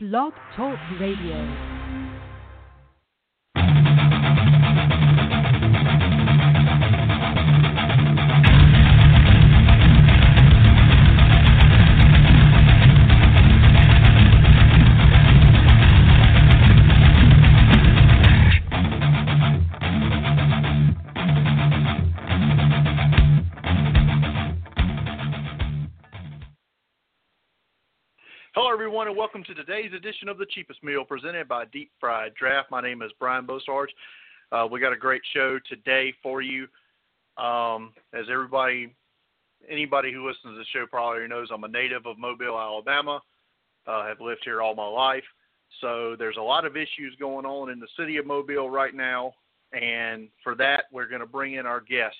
Blog Talk Radio. Welcome to today's edition of the Cheapest Meal presented by Deep Fried Draft. My name is Brian Bosarge. Uh, we got a great show today for you. Um, as everybody, anybody who listens to the show probably knows, I'm a native of Mobile, Alabama. Uh, have lived here all my life. So there's a lot of issues going on in the city of Mobile right now, and for that, we're going to bring in our guests.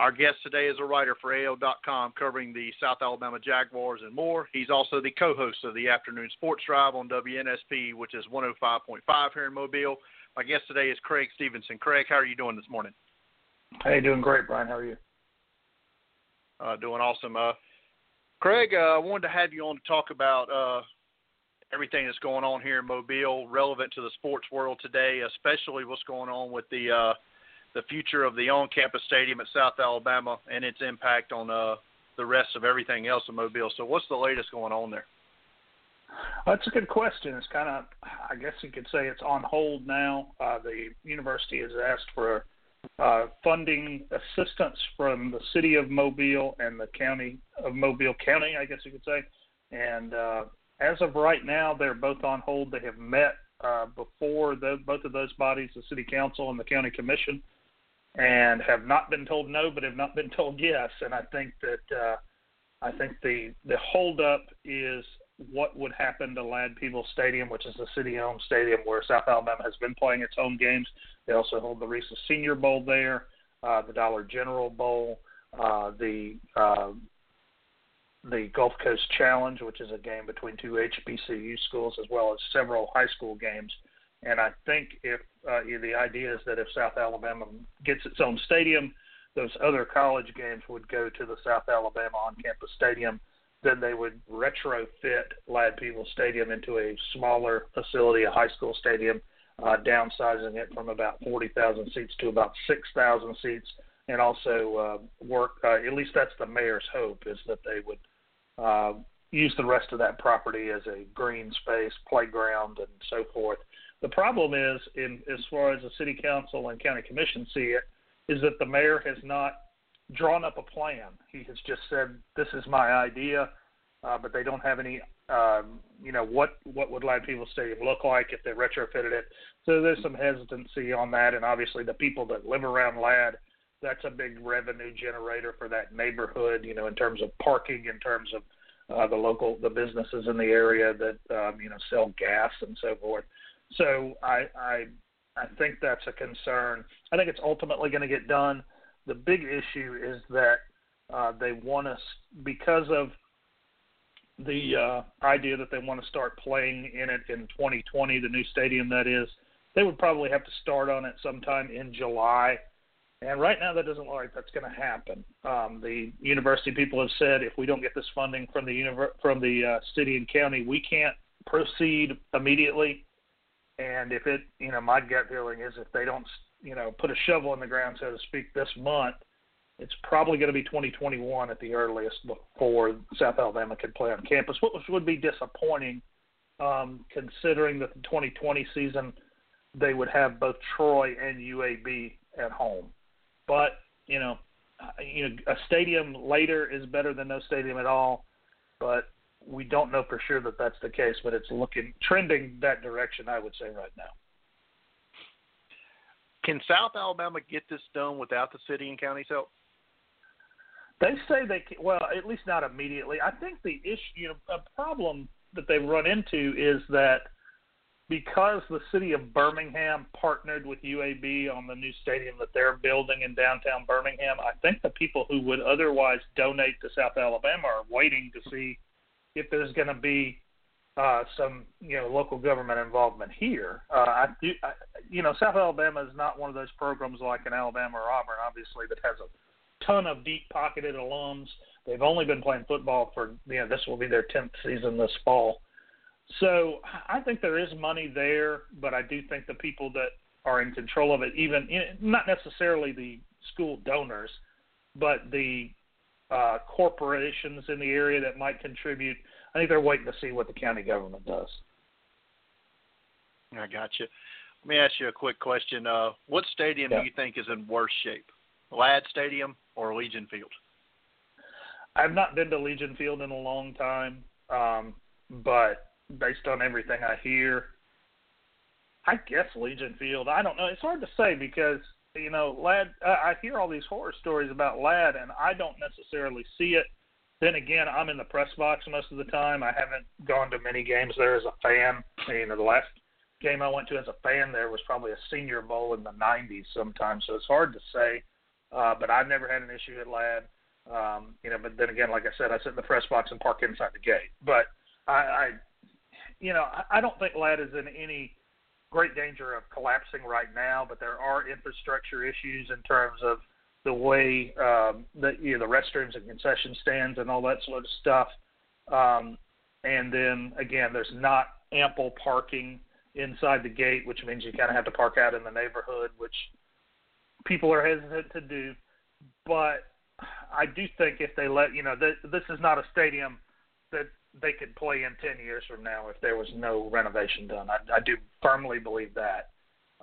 Our guest today is a writer for AL.com covering the South Alabama Jaguars and more. He's also the co host of the Afternoon Sports Drive on WNSP, which is 105.5 here in Mobile. My guest today is Creg Stephenson. Creg, how are you doing this morning? Hey, doing great, Brian. How are you? Uh, doing awesome. Uh, Creg, uh, I wanted to have you on to talk about uh, everything that's going on here in Mobile, relevant to the sports world today, especially what's going on with the uh, the future of the on-campus stadium at South Alabama and its impact on uh, the rest of everything else in Mobile. So, what's the latest going on there? That's a good question. It's kind of, I guess you could say it's on hold now. Uh, the university has asked for uh, funding assistance from the city of Mobile and the county of Mobile County, I guess you could say. And uh, as of right now, they're both on hold. They have met uh, before the, both of those bodies, the city council and the county commission, and have not been told no, but have not been told yes. And I think that uh, I think the the holdup is what would happen to Ladd Peebles Stadium, which is the city-owned stadium where South Alabama has been playing its home games. They also hold the Reese's Senior Bowl there, uh, the Dollar General Bowl, uh, the uh, the Gulf Coast Challenge, which is a game between two HBCU schools, as well as several high school games. And I think if uh, the idea is that if South Alabama gets its own stadium, those other college games would go to the South Alabama on-campus stadium. Then they would retrofit Ladd Peebles Stadium into a smaller facility, a high school stadium, uh, downsizing it from about 40,000 seats to about 6,000 seats, and also uh, work. Uh, at least that's the mayor's hope is that they would uh, use the rest of that property as a green space, playground, and so forth. The problem is, in as far as the city council and county commission see it, is that the mayor has not drawn up a plan. He has just said, "This is my idea," uh, but they don't have any, um, you know, what what would Peebles Stadium look like if they retrofitted it. So there's some hesitancy on that, and obviously the people that live around Ladd, that's a big revenue generator for that neighborhood. You know, in terms of parking, in terms of uh, the local the businesses in the area that um, you know sell gas and so forth. So I, I I think that's a concern. I think it's ultimately going to get done. The big issue is that uh, they want us because of the uh, idea that they want to start playing in it in 2020, the new stadium that is. They would probably have to start on it sometime in July. And right now, that doesn't look like that's going to happen. Um, the university people have said if we don't get this funding from the univer- from the uh, city and county, we can't proceed immediately and if it, you know, my gut feeling is if they don't, you know, put a shovel in the ground, so to speak, this month, it's probably going to be 2021 at the earliest before South Alabama can play on campus, which would be disappointing um, considering that the 2020 season they would have both Troy and UAB at home. But you know, you know, a stadium later is better than no stadium at all. But we don't know for sure that that's the case, but it's looking trending that direction. I would say right now. Can South Alabama get this done without the city and county's help? They say they can, well, at least not immediately. I think the issue, you know, a problem that they run into is that because the city of Birmingham partnered with UAB on the new stadium that they're building in downtown Birmingham, I think the people who would otherwise donate to South Alabama are waiting to see if there's going to be uh, some you know local government involvement here. Uh, I I, you know, South Alabama is not one of those programs like in Alabama or Auburn, obviously, that has a ton of deep pocketed alums. They've only been playing football for you know this will be their tenth season this fall. So I think there is money there, but I do think the people that are in control of it, even not necessarily the school donors, but the uh, corporations in the area that might contribute. I think they're waiting to see what the county government does. I got you. Let me ask you a quick question. Uh, what stadium yeah. do you think is in worse shape, Ladd Stadium or Legion Field? I've not been to Legion Field in a long time, um, but based on everything I hear, I guess Legion Field. I don't know. It's hard to say because you know, Ladd. I hear all these horror stories about Ladd, and I don't necessarily see it. Then again, I'm in the press box most of the time. I haven't gone to many games there as a fan. You know, the last game I went to as a fan there was probably a Senior Bowl in the '90s. Sometimes, so it's hard to say. Uh, but I've never had an issue at Ladd. Um, you know, but then again, like I said, I sit in the press box and park inside the gate. But I, I you know, I, I don't think Ladd is in any great danger of collapsing right now, but there are infrastructure issues in terms of the way um, the you know the restrooms and concession stands and all that sort of stuff. Um, and then again, there's not ample parking inside the gate, which means you kind of have to park out in the neighborhood, which people are hesitant to do. But I do think if they let you know, th- this is not a stadium that they could play in 10 years from now if there was no renovation done. I, I do firmly believe that.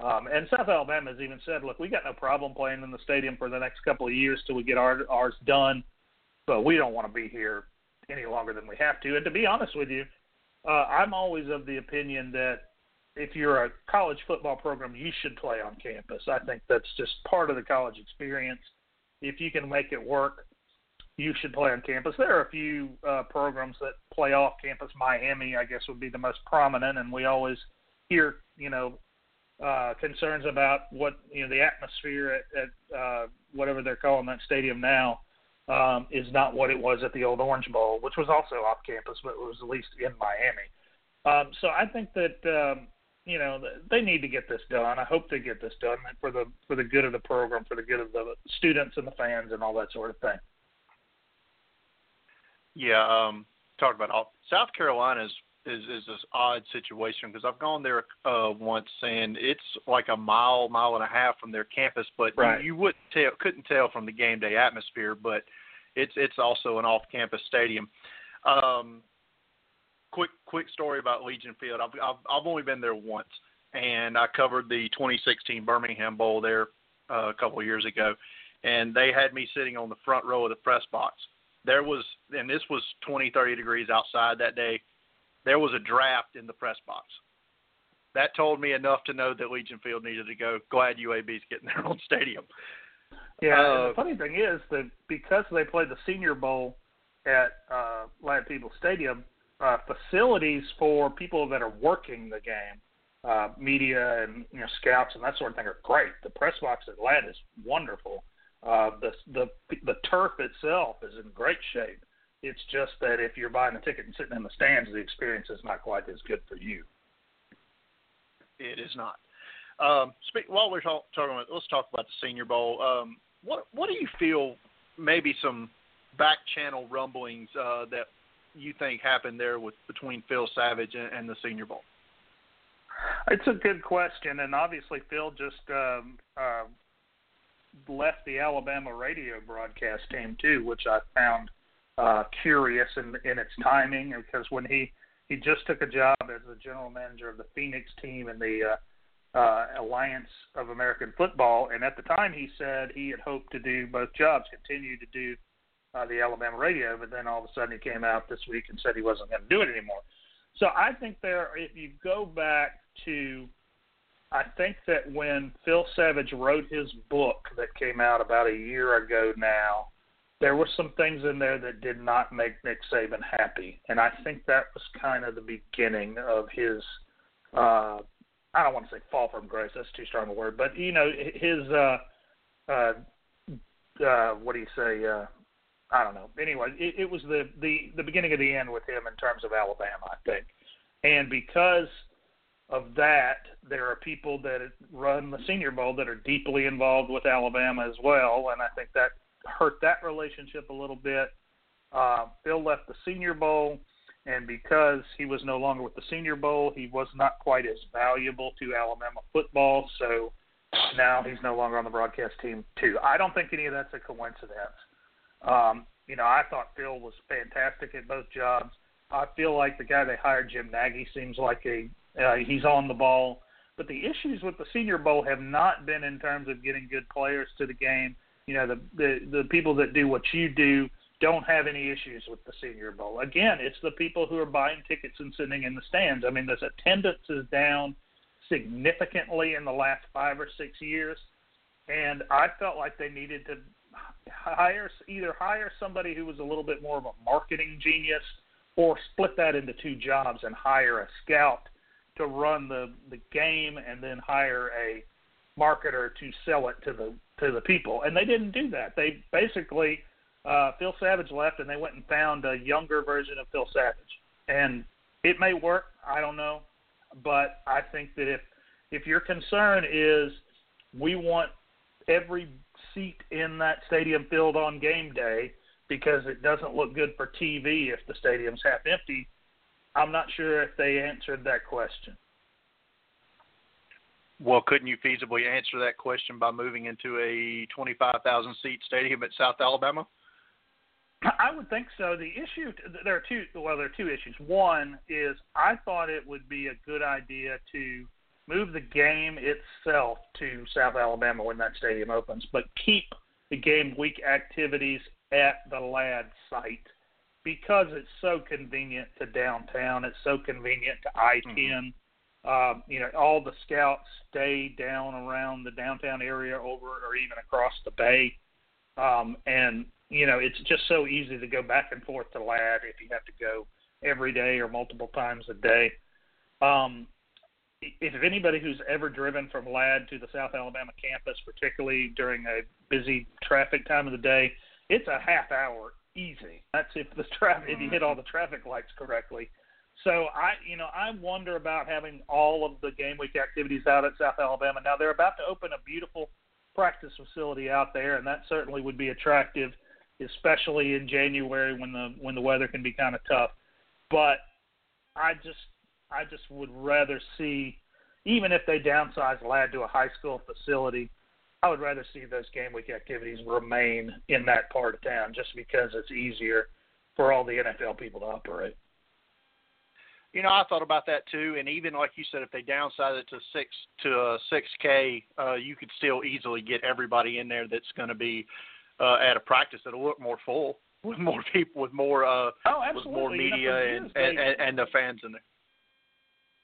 Um, and South Alabama has even said, look, we got no problem playing in the stadium for the next couple of years till we get our, ours done, but we don't want to be here any longer than we have to. And to be honest with you, uh, I'm always of the opinion that if you're a college football program, you should play on campus. I think that's just part of the college experience. If you can make it work, you should play on campus. There are a few uh, programs that play off campus. Miami, I guess, would be the most prominent, and we always hear, you know, uh, concerns about what you know the atmosphere at, at uh, whatever they're calling that stadium now um, is not what it was at the old Orange Bowl, which was also off campus, but it was at least in Miami. Um, so I think that um, you know they need to get this done. I hope they get this done for the for the good of the program, for the good of the students and the fans and all that sort of thing. Yeah, um, talk about all South Carolina is is is this odd situation because I've gone there uh, once and it's like a mile, mile and a half from their campus, but right. you, you wouldn't tell, couldn't tell from the game day atmosphere, but it's it's also an off-campus stadium. Um, quick quick story about Legion Field. I've I've, I've only been there once, and I covered the 2016 Birmingham Bowl there uh, a couple of years ago, and they had me sitting on the front row of the press box there was, and this was 20, 30 degrees outside that day, there was a draft in the press box. That told me enough to know that Legion Field needed to go. Glad UAB's getting their own stadium. Yeah, uh, the funny thing is that because they played the Senior Bowl at uh, Ladd-Peebles Stadium, uh, facilities for people that are working the game, uh, media and you know scouts and that sort of thing are great. The press box at Ladd is wonderful. Uh, the the the turf itself is in great shape. It's just that if you're buying a ticket and sitting in the stands, the experience is not quite as good for you. It is not. Um, speak, while we're talk, talking about, let's talk about the Senior Bowl. Um, what what do you feel? Maybe some back channel rumblings uh, that you think happened there with between Phil Savage and, and the Senior Bowl. It's a good question, and obviously Phil just um, uh, left the Alabama radio broadcast team too, which I found uh, curious in in its timing because when he he just took a job as the general manager of the Phoenix team in the uh, uh, Alliance of American Football, and at the time he said he had hoped to do both jobs, continue to do uh, the Alabama radio, but then all of a sudden he came out this week and said he wasn't going to do it anymore. So I think there, if you go back to I think that when Phil Savage wrote his book that came out about a year ago now, there were some things in there that did not make Nick Saban happy, and I think that was kind of the beginning of his. Uh, I don't want to say fall from grace. That's too strong a word, but you know his. Uh, uh, uh, what do you say? Uh, I don't know. Anyway, it, it was the the the beginning of the end with him in terms of Alabama, I think, and because of that, there are people that run the Senior Bowl that are deeply involved with Alabama as well, and I think that hurt that relationship a little bit. Uh, Phil left the Senior Bowl, and because he was no longer with the Senior Bowl, he was not quite as valuable to Alabama football. So now he's no longer on the broadcast team too. I don't think any of that's a coincidence. Um, you know, I thought Phil was fantastic at both jobs. I feel like the guy they hired, Jim Nagy, seems like a uh, he's on the ball. But the issues with the Senior Bowl have not been in terms of getting good players to the game. You know, the the the people that do what you do don't have any issues with the Senior Bowl. Again, it's the people who are buying tickets and sitting in the stands. I mean, this attendance is down significantly in the last five or six years, and I felt like they needed to hire either hire somebody who was a little bit more of a marketing genius, or split that into two jobs and hire a scout to run the the game, and then hire a marketer to sell it to the to the people. And they didn't do that. They basically uh, Phil Savage left, and they went and found a younger version of Phil Savage. And it may work. I don't know, but I think that if if your concern is we want every seat in that stadium filled on game day because it doesn't look good for TV if the stadium's half empty, I'm not sure if they answered that question. Well, couldn't you feasibly answer that question by moving into a 25,000 seat stadium at South Alabama? I would think so. The issue there are two well there are two issues. One is I thought it would be a good idea to move the game itself to South Alabama when that stadium opens, but keep the game week activities at the Ladd site because it's so convenient to downtown. It's so convenient to I-10. Mm-hmm. Uh, you know, all the scouts stay down around the downtown area, over or even across the bay, um, and you know, it's just so easy to go back and forth to Ladd if you have to go every day or multiple times a day. Um, if anybody who's ever driven from Ladd to the South Alabama campus, particularly during a busy traffic time of the day, it's a half hour easy. That's if the traffic if you hit all mm-hmm. the traffic lights correctly. So I, you know, I wonder about having all of the game week activities out at South Alabama. Now they're about to open a beautiful practice facility out there, and that certainly would be attractive, especially in January when the when the weather can be kind of tough. But I just I just would rather see, even if they downsize Ladd to a high school facility, I would rather see those game week activities remain in that part of town just because it's easier for all the NFL people to operate. You know, I thought about that too, and even like you said, if they downsize it to six to uh, six K, uh, you could still easily get everybody in there that's going to be uh, at a practice that'll look more full with more people, with more uh, oh, with more media you know, and, and, and and the fans in there.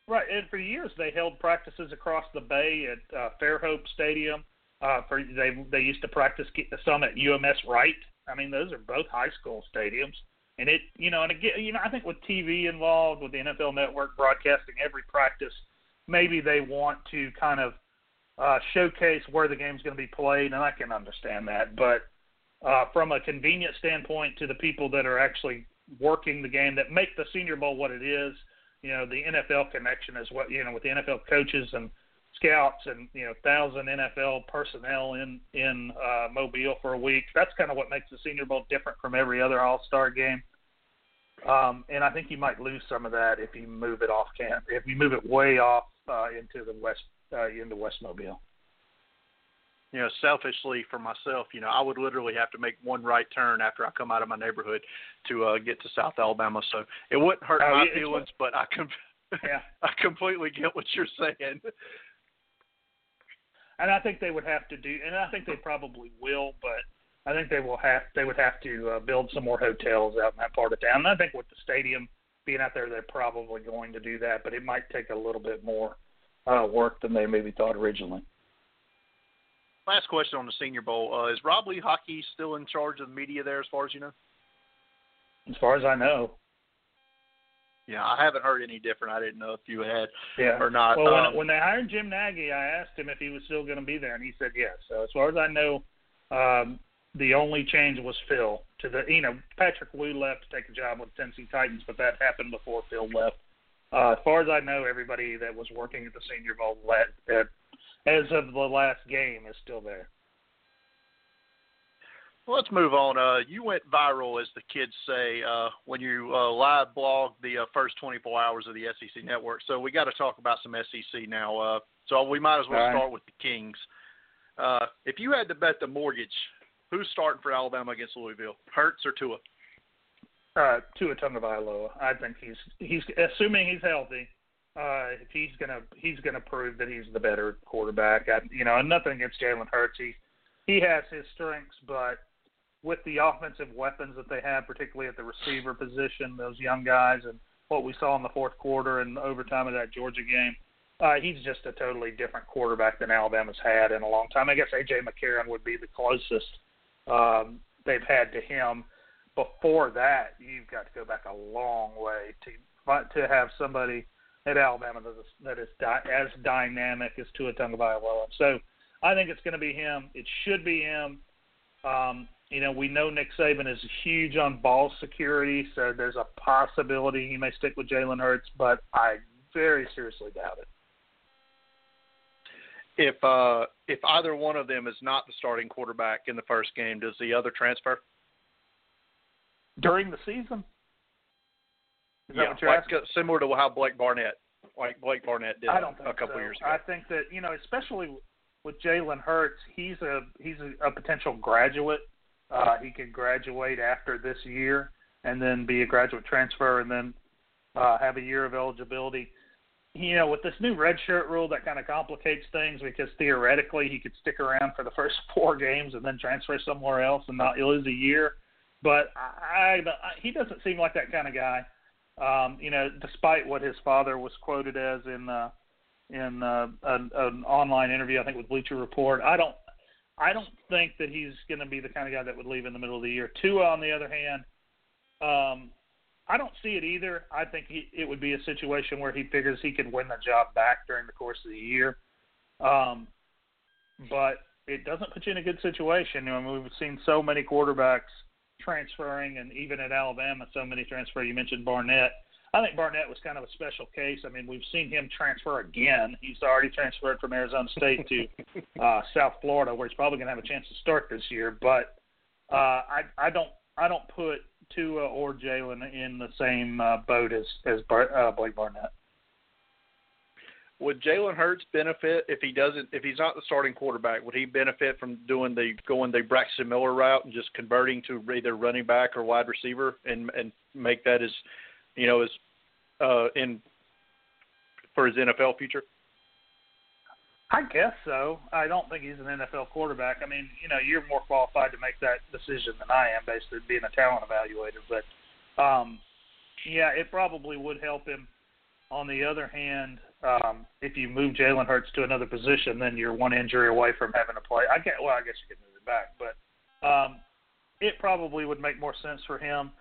Right, and for years they held practices across the bay at uh, Fairhope Stadium. Uh, for they they used to practice some at UMS Wright. I mean, those are both high school stadiums, and it you know, and again, you know, I think with TV involved, with the NFL Network broadcasting every practice, maybe they want to kind of uh, showcase where the game's going to be played, and I can understand that. But uh, from a convenience standpoint, to the people that are actually working the game, that make the Senior Bowl what it is, you know the NFL connection is what you know with the NFL coaches and scouts and you know thousand NFL personnel in in uh, Mobile for a week. That's kind of what makes the Senior Bowl different from every other All Star game. Um, and I think you might lose some of that if you move it off camp, if you move it way off uh, into the west uh, into West Mobile you know, selfishly for myself, you know, I would literally have to make one right turn after I come out of my neighborhood to uh, get to South Alabama. So it wouldn't hurt oh, my feelings, but I com- yeah. I completely get what you're saying. And I think they would have to do, and I think they probably will, but I think they will have they would have to uh, build some more hotels out in that part of town. And I think with the stadium being out there, they're probably going to do that, but it might take a little bit more uh, work than they maybe thought originally last question on the Senior Bowl: uh, Is Rob Lehocky still in charge of the media there, as far as you know? As far as I know. Yeah, I haven't heard any different. I didn't know if you had yeah. or not. Well, um, when, when they hired Jim Nagy, I asked him if he was still going to be there, and he said yes. So as far as I know, um, the only change was Phil to the. You know, Patrick Wu left to take a job with the Tennessee Titans, but that happened before Phil left. Uh, as far as I know, everybody that was working at the Senior Bowl at as of the last game is still there. Well, let's move on. Uh, you went viral, as the kids say, uh, when you uh, live blogged the uh, first 24 hours of the SEC network. So we got to talk about some SEC now. Uh, so we might as well right. start with the Kings. Uh, if you had to bet the mortgage, who's starting for Alabama against Louisville? Hurts or Tua? Uh, Tua Tagovailoa. I think he's he's assuming he's healthy. Uh, if he's gonna he's gonna prove that he's the better quarterback. I, you know, and nothing against Jalen Hurts. He he has his strengths, but with the offensive weapons that they have, particularly at the receiver position, those young guys, and what we saw in the fourth quarter and overtime of that Georgia game, uh, he's just a totally different quarterback than Alabama's had in a long time. I guess AJ McCarron would be the closest um, they've had to him. Before that, you've got to go back a long way to to have somebody at Alabama that is, that is di- as dynamic as Tua Tagovailoa. So I think it's going to be him. It should be him. Um, you know, we know Nick Saban is huge on ball security, so there's a possibility he may stick with Jalen Hurts, but I very seriously doubt it. If uh, if either one of them is not the starting quarterback in the first game, does the other transfer during the season? Is yeah, that what you're like, asking? similar to how Blake Barnett, like Blake Barnett did I don't think a couple so. years ago. I think that you know, especially with Jalen Hurts, he's a he's a, a potential graduate uh, he could graduate after this year and then be a graduate transfer and then uh, have a year of eligibility. You know, with this new redshirt rule, that kind of complicates things because theoretically he could stick around for the first four games and then transfer somewhere else and not lose a year. But I, I, he doesn't seem like that kind of guy. Um, you know, despite what his father was quoted as in uh, in uh, an, an online interview, I think with Bleacher Report. I don't I don't think that he's going to be the kind of guy that would leave in the middle of the year. Tua, on the other hand, um, I don't see it either. I think he, it would be a situation where he figures he can win the job back during the course of the year. Um, but it doesn't put you in a good situation. I mean, we've seen so many quarterbacks transferring, and even at Alabama, so many transfer. You mentioned Barnett. I think Barnett was kind of a special case. I mean, we've seen him transfer again. He's already transferred from Arizona State to uh, South Florida, where he's probably going to have a chance to start this year. But uh, I, I don't, I don't put Tua or Jalen in the same uh, boat as as Bar- uh, Blake Barnett. Would Jalen Hurts benefit if he doesn't? If he's not the starting quarterback, would he benefit from doing the going the Braxton Miller route and just converting to either running back or wide receiver and and make that as you know, as uh, in for his NFL future? I guess so. I don't think he's an NFL quarterback. I mean, you know, you're more qualified to make that decision than I am, on being a talent evaluator. But um, yeah, it probably would help him. On the other hand, um, if you move Jalen Hurts to another position, then you're one injury away from having to play. I get well, I guess you could move it back, but um, it probably would make more sense for him.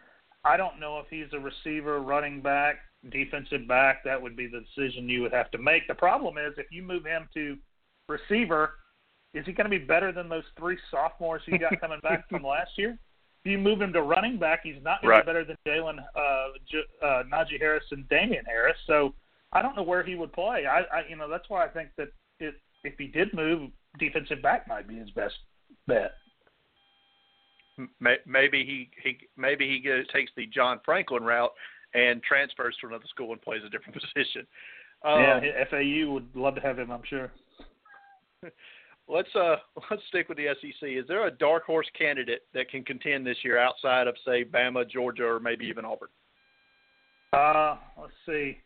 I don't know if he's a receiver, running back, defensive back. That would be the decision you would have to make. The problem is if you move him to receiver, is he going to be better than those three sophomores you got coming back from last year? If you move him to running back, he's not going right. to be better than Jalen, uh, J- uh, Najee Harris, and Damien Harris. So I don't know where he would play. I, I you know, that's why I think that it, if he did move, defensive back might be his best bet maybe he he maybe he goes, takes the John Franklin route and transfers to another school and plays a different position. Um, yeah, FAU would love to have him, I'm sure. let's uh let's stick with the SEC. Is there a dark horse candidate that can contend this year outside of say Bama, Georgia, or maybe even Auburn? Uh, let's see.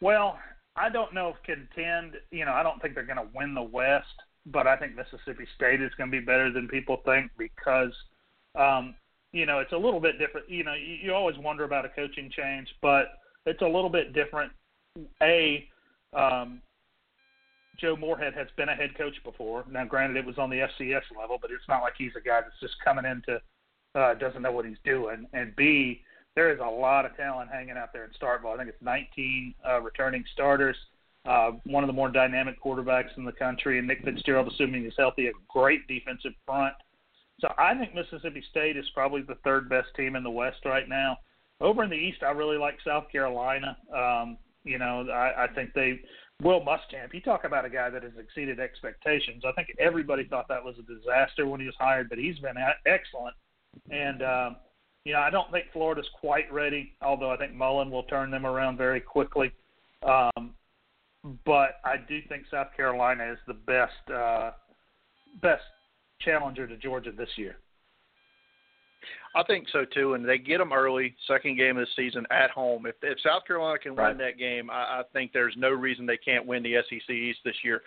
Well, I don't know if contend. You know, I don't think they're going to win the West, but I think Mississippi State is going to be better than people think because um, you know, it's a little bit different. You know, you, you always wonder about a coaching change, but it's a little bit different. A, um, Joe Moorhead has been a head coach before. Now, granted, it was on the FCS level, but it's not like he's a guy that's just coming into uh, doesn't know what he's doing. And B, there is a lot of talent hanging out there in Starkville. I think it's 19 uh, returning starters. Uh, one of the more dynamic quarterbacks in the country, and Nick Fitzgerald, assuming he's healthy, a great defensive front. So I think Mississippi State is probably the third best team in the West right now. Over in the East, I really like South Carolina. Um, you know, I, I think they Will Muschamp, you talk about a guy that has exceeded expectations. I think everybody thought that was a disaster when he was hired, but he's been excellent. And um, you know, I don't think Florida's quite ready, although I think Mullen will turn them around very quickly. Um, but I do think South Carolina is the best uh, best challenger to Georgia this year. I think so too, and they get them early, second game of the season at home. If if South Carolina can right. win that game, I, I think there's no reason they can't win the SEC East this year.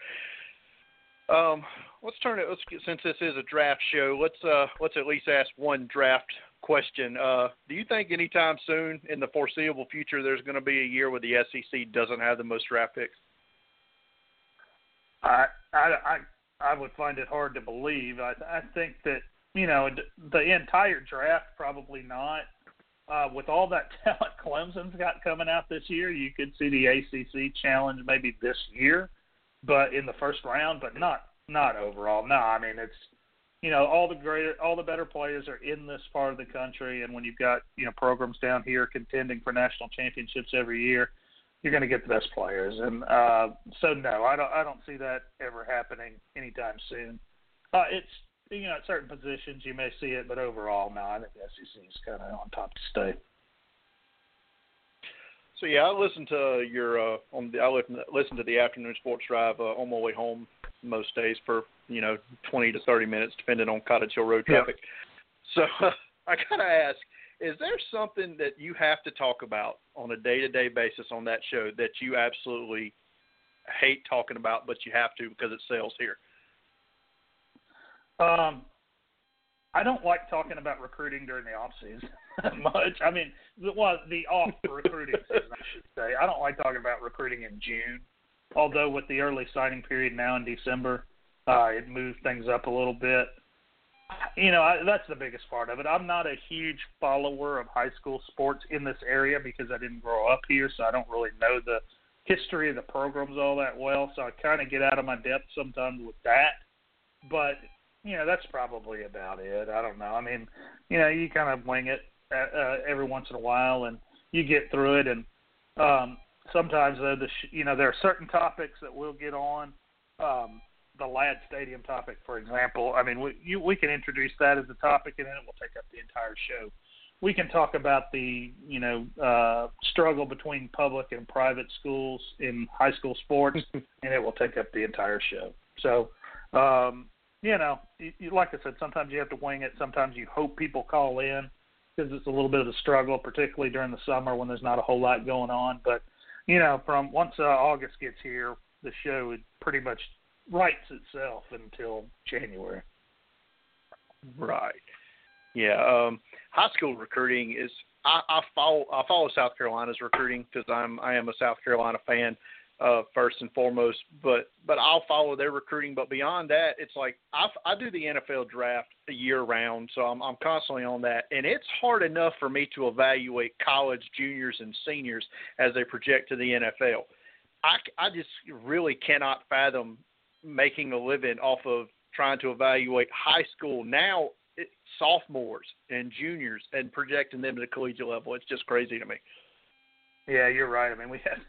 Um, let's turn it. Let's get, since this is a draft show, let's uh let's at least ask one draft question. Uh, do you think anytime soon in the foreseeable future there's going to be a year where the SEC doesn't have the most draft picks? I I I, I would find it hard to believe. I I think that you know the entire draft probably not. Uh, with all that talent Clemson's got coming out this year, you could see the ACC challenge maybe this year, but in the first round, but not not overall. No, I mean it's you know all the greater all the better players are in this part of the country and when you've got you know programs down here contending for national championships every year you're going to get the best players. And uh so no i don't i don't see that ever happening anytime soon. Uh it's you know at certain positions you may see it but overall no i think the sec is kind of on top to stay. So yeah, I listened to your uh, on the I listened to the afternoon sports drive uh, on my way home most days for you know 20 to 30 minutes, depending on Cottage Hill Road traffic. So uh, I gotta ask, is there something that you have to talk about on a day-to-day basis on that show that you absolutely hate talking about, but you have to because it sells here? Um, I don't like talking about recruiting during the off season much. I mean, well, the off recruiting season, I should say. I don't like talking about recruiting in June although with the early signing period now in December, uh, it moves things up a little bit. You know, I, that's the biggest part of it. I'm not a huge follower of high school sports in this area because I didn't grow up here, so I don't really know the history of the programs all that well. So I kind of get out of my depth sometimes with that. But you know, that's probably about it. I don't know. I mean, you know, you kind of wing it uh, uh every once in a while, and you get through it. And um, sometimes though the sh- you know there are certain topics that we'll get on um, the Ladd Stadium topic, for example. I mean, we you, we can introduce that as a topic, and then it will take up the entire show. We can talk about the you know uh, struggle between public and private schools in high school sports, and it will take up the entire show. So, um, you know, you, you, like I said, sometimes you have to wing it. Sometimes you hope people call in because it's a little bit of a struggle, particularly during the summer when there's not a whole lot going on. But you know, from once uh, August gets here, the show it pretty much writes itself until January. Right. Yeah. Um, high school recruiting is. I, I follow. I follow South Carolina's recruiting because I'm. I am a South Carolina fan uh, first and foremost. But but I'll follow their recruiting. But beyond that, it's like I, I do the NFL draft year round, so I'm I'm constantly on that, and it's hard enough for me to evaluate college juniors and seniors as they project to the NFL. I I just really cannot fathom making a living off of trying to evaluate high school now sophomores and juniors and projecting them to the collegiate level. It's just crazy to me. Yeah, you're right. I mean, we had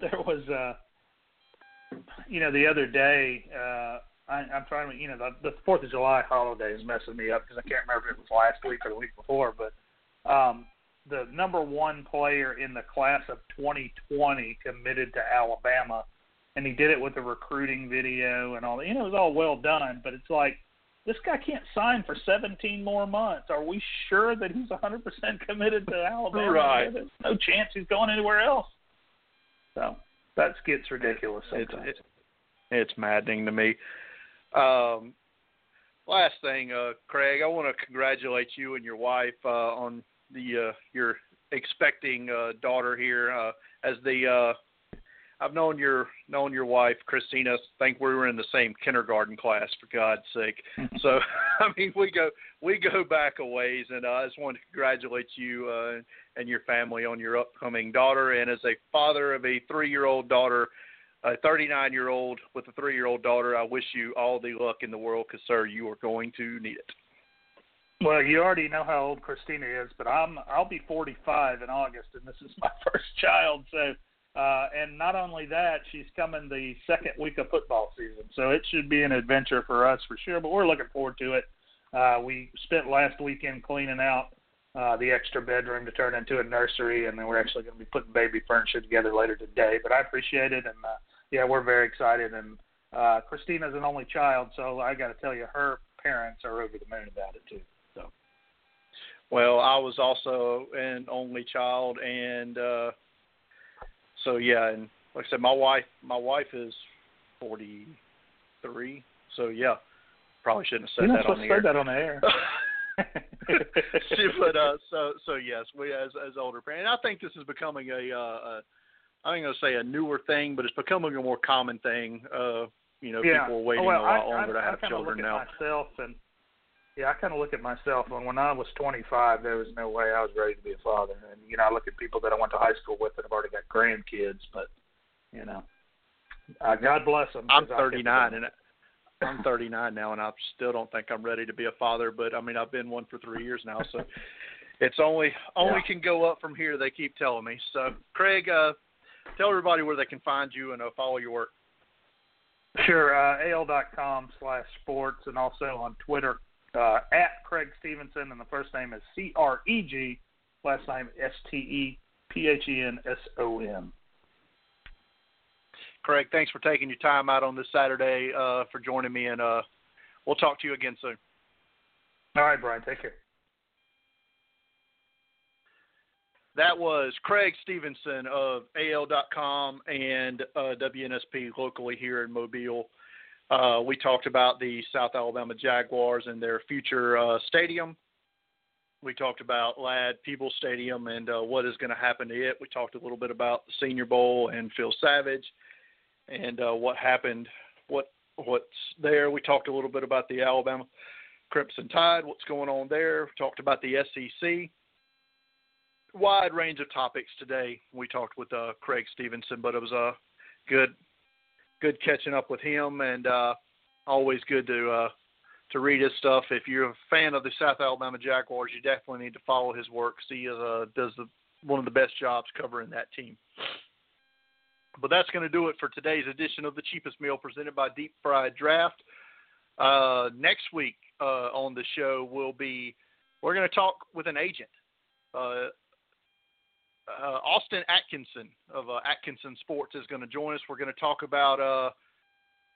there was uh you know the other day uh I, I'm trying to you know the the Fourth of July holiday is messing me up because I can't remember if it was last week or the week before, but um the number one player in the class of 2020 committed to Alabama, and he did it with a recruiting video and all that. You know, it was all well done, but it's like this guy can't sign for 17 more months. Are we sure that he's 100% committed to Alabama? Right. There's no chance he's going anywhere else. So that gets ridiculous sometimes. It's, it's, it's maddening to me. Um, last thing, uh, Creg, I want to congratulate you and your wife uh, on the uh, your expecting uh, daughter here uh, as the uh, I've known your known your wife, Christina. I think we were in the same kindergarten class, for God's sake. so, I mean, we go we go back a ways, and uh, I just wanted to congratulate you uh, and your family on your upcoming daughter. And as a father of a three-year-old daughter, a 39-year-old with a three-year-old daughter, I wish you all the luck in the world, because sir, you are going to need it. Well, you already know how old Christina is, but I'm I'll be 45 in August, and this is my first child, so Uh, and not only that, she's coming the second week of football season, so it should be an adventure for us for sure. But we're looking forward to it. Uh, we spent last weekend cleaning out uh, the extra bedroom to turn into a nursery, and then we're actually going to be putting baby furniture together later today. But I appreciate it, and uh, yeah, we're very excited. And uh, Christina's an only child, so I got to tell you, her parents are over the moon about it too. So. Well, I was also an only child, and uh, so yeah, and like I said, my wife, my wife is forty three. So yeah, probably shouldn't have said that on the air. that on the air. but uh, so so yes, we as as older parents, I think this is becoming a, uh, a I ain't gonna say a newer thing, but it's becoming a more common thing. Uh, you know, yeah. people are waiting oh, well, a lot I, longer I, to have I children look now. At myself and yeah, I kind of look at myself and when I was 25, there was no way I was ready to be a father. And you know, I look at people that I went to high school with that have already got grandkids, but you know, uh, God bless them. I'm 39 and I'm 39 now, and I still don't think I'm ready to be a father. But I mean, I've been one for three years now, so it's only only Yeah. can go up from here. They keep telling me. So, Creg, uh, tell everybody where they can find you and uh, follow your work. Sure, uh, al.com slash sports and also on Twitter uh, at Creg Stephenson and the first name is C R E G, last name S T E P H E N S O N. Creg, thanks for taking your time out on this Saturday uh, for joining me, and uh, we'll talk to you again soon. All right, Brian, take care. That was Creg Stephenson of AL.com and uh, WNSP locally here in Mobile. Uh, we talked about the South Alabama Jaguars and their future uh, stadium. We talked about Ladd Peebles Stadium and uh, what is going to happen to it. We talked a little bit about the Senior Bowl and Phil Savage and uh, what happened, what what's there. We talked a little bit about the Alabama Crimson Tide, what's going on there. We talked about the SEC wide range of topics today. We talked with uh, Creg Stephenson, but it was a good, good catching up with him, and uh, always good to uh, to read his stuff. If you're a fan of the South Alabama Jaguars, you definitely need to follow his work. See, uh, does the one of the best jobs covering that team. But that's going to do it for today's edition of the cheapest meal presented by Deep Fried Draft. Uh, next week uh, on the show we'll be we're going to talk with an agent. Uh, uh, Austin Atkinson of uh, Atkinson Sports is going to join us. We're going to talk about uh,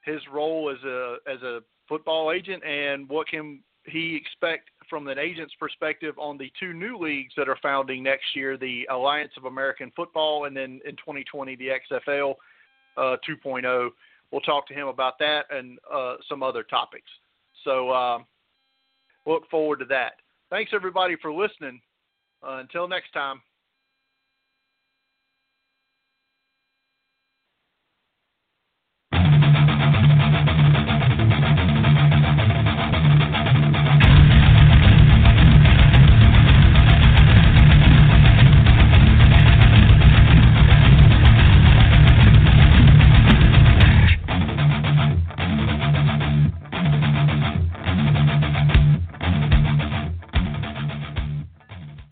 his role as a as a football agent and what can he expect from an agent's perspective on the two new leagues that are founding next year, the Alliance of American Football, and then in 2020 the XFL uh, 2.0. We'll talk to him about that and uh, some other topics. So uh, look forward to that. Thanks everybody for listening. Uh, until next time.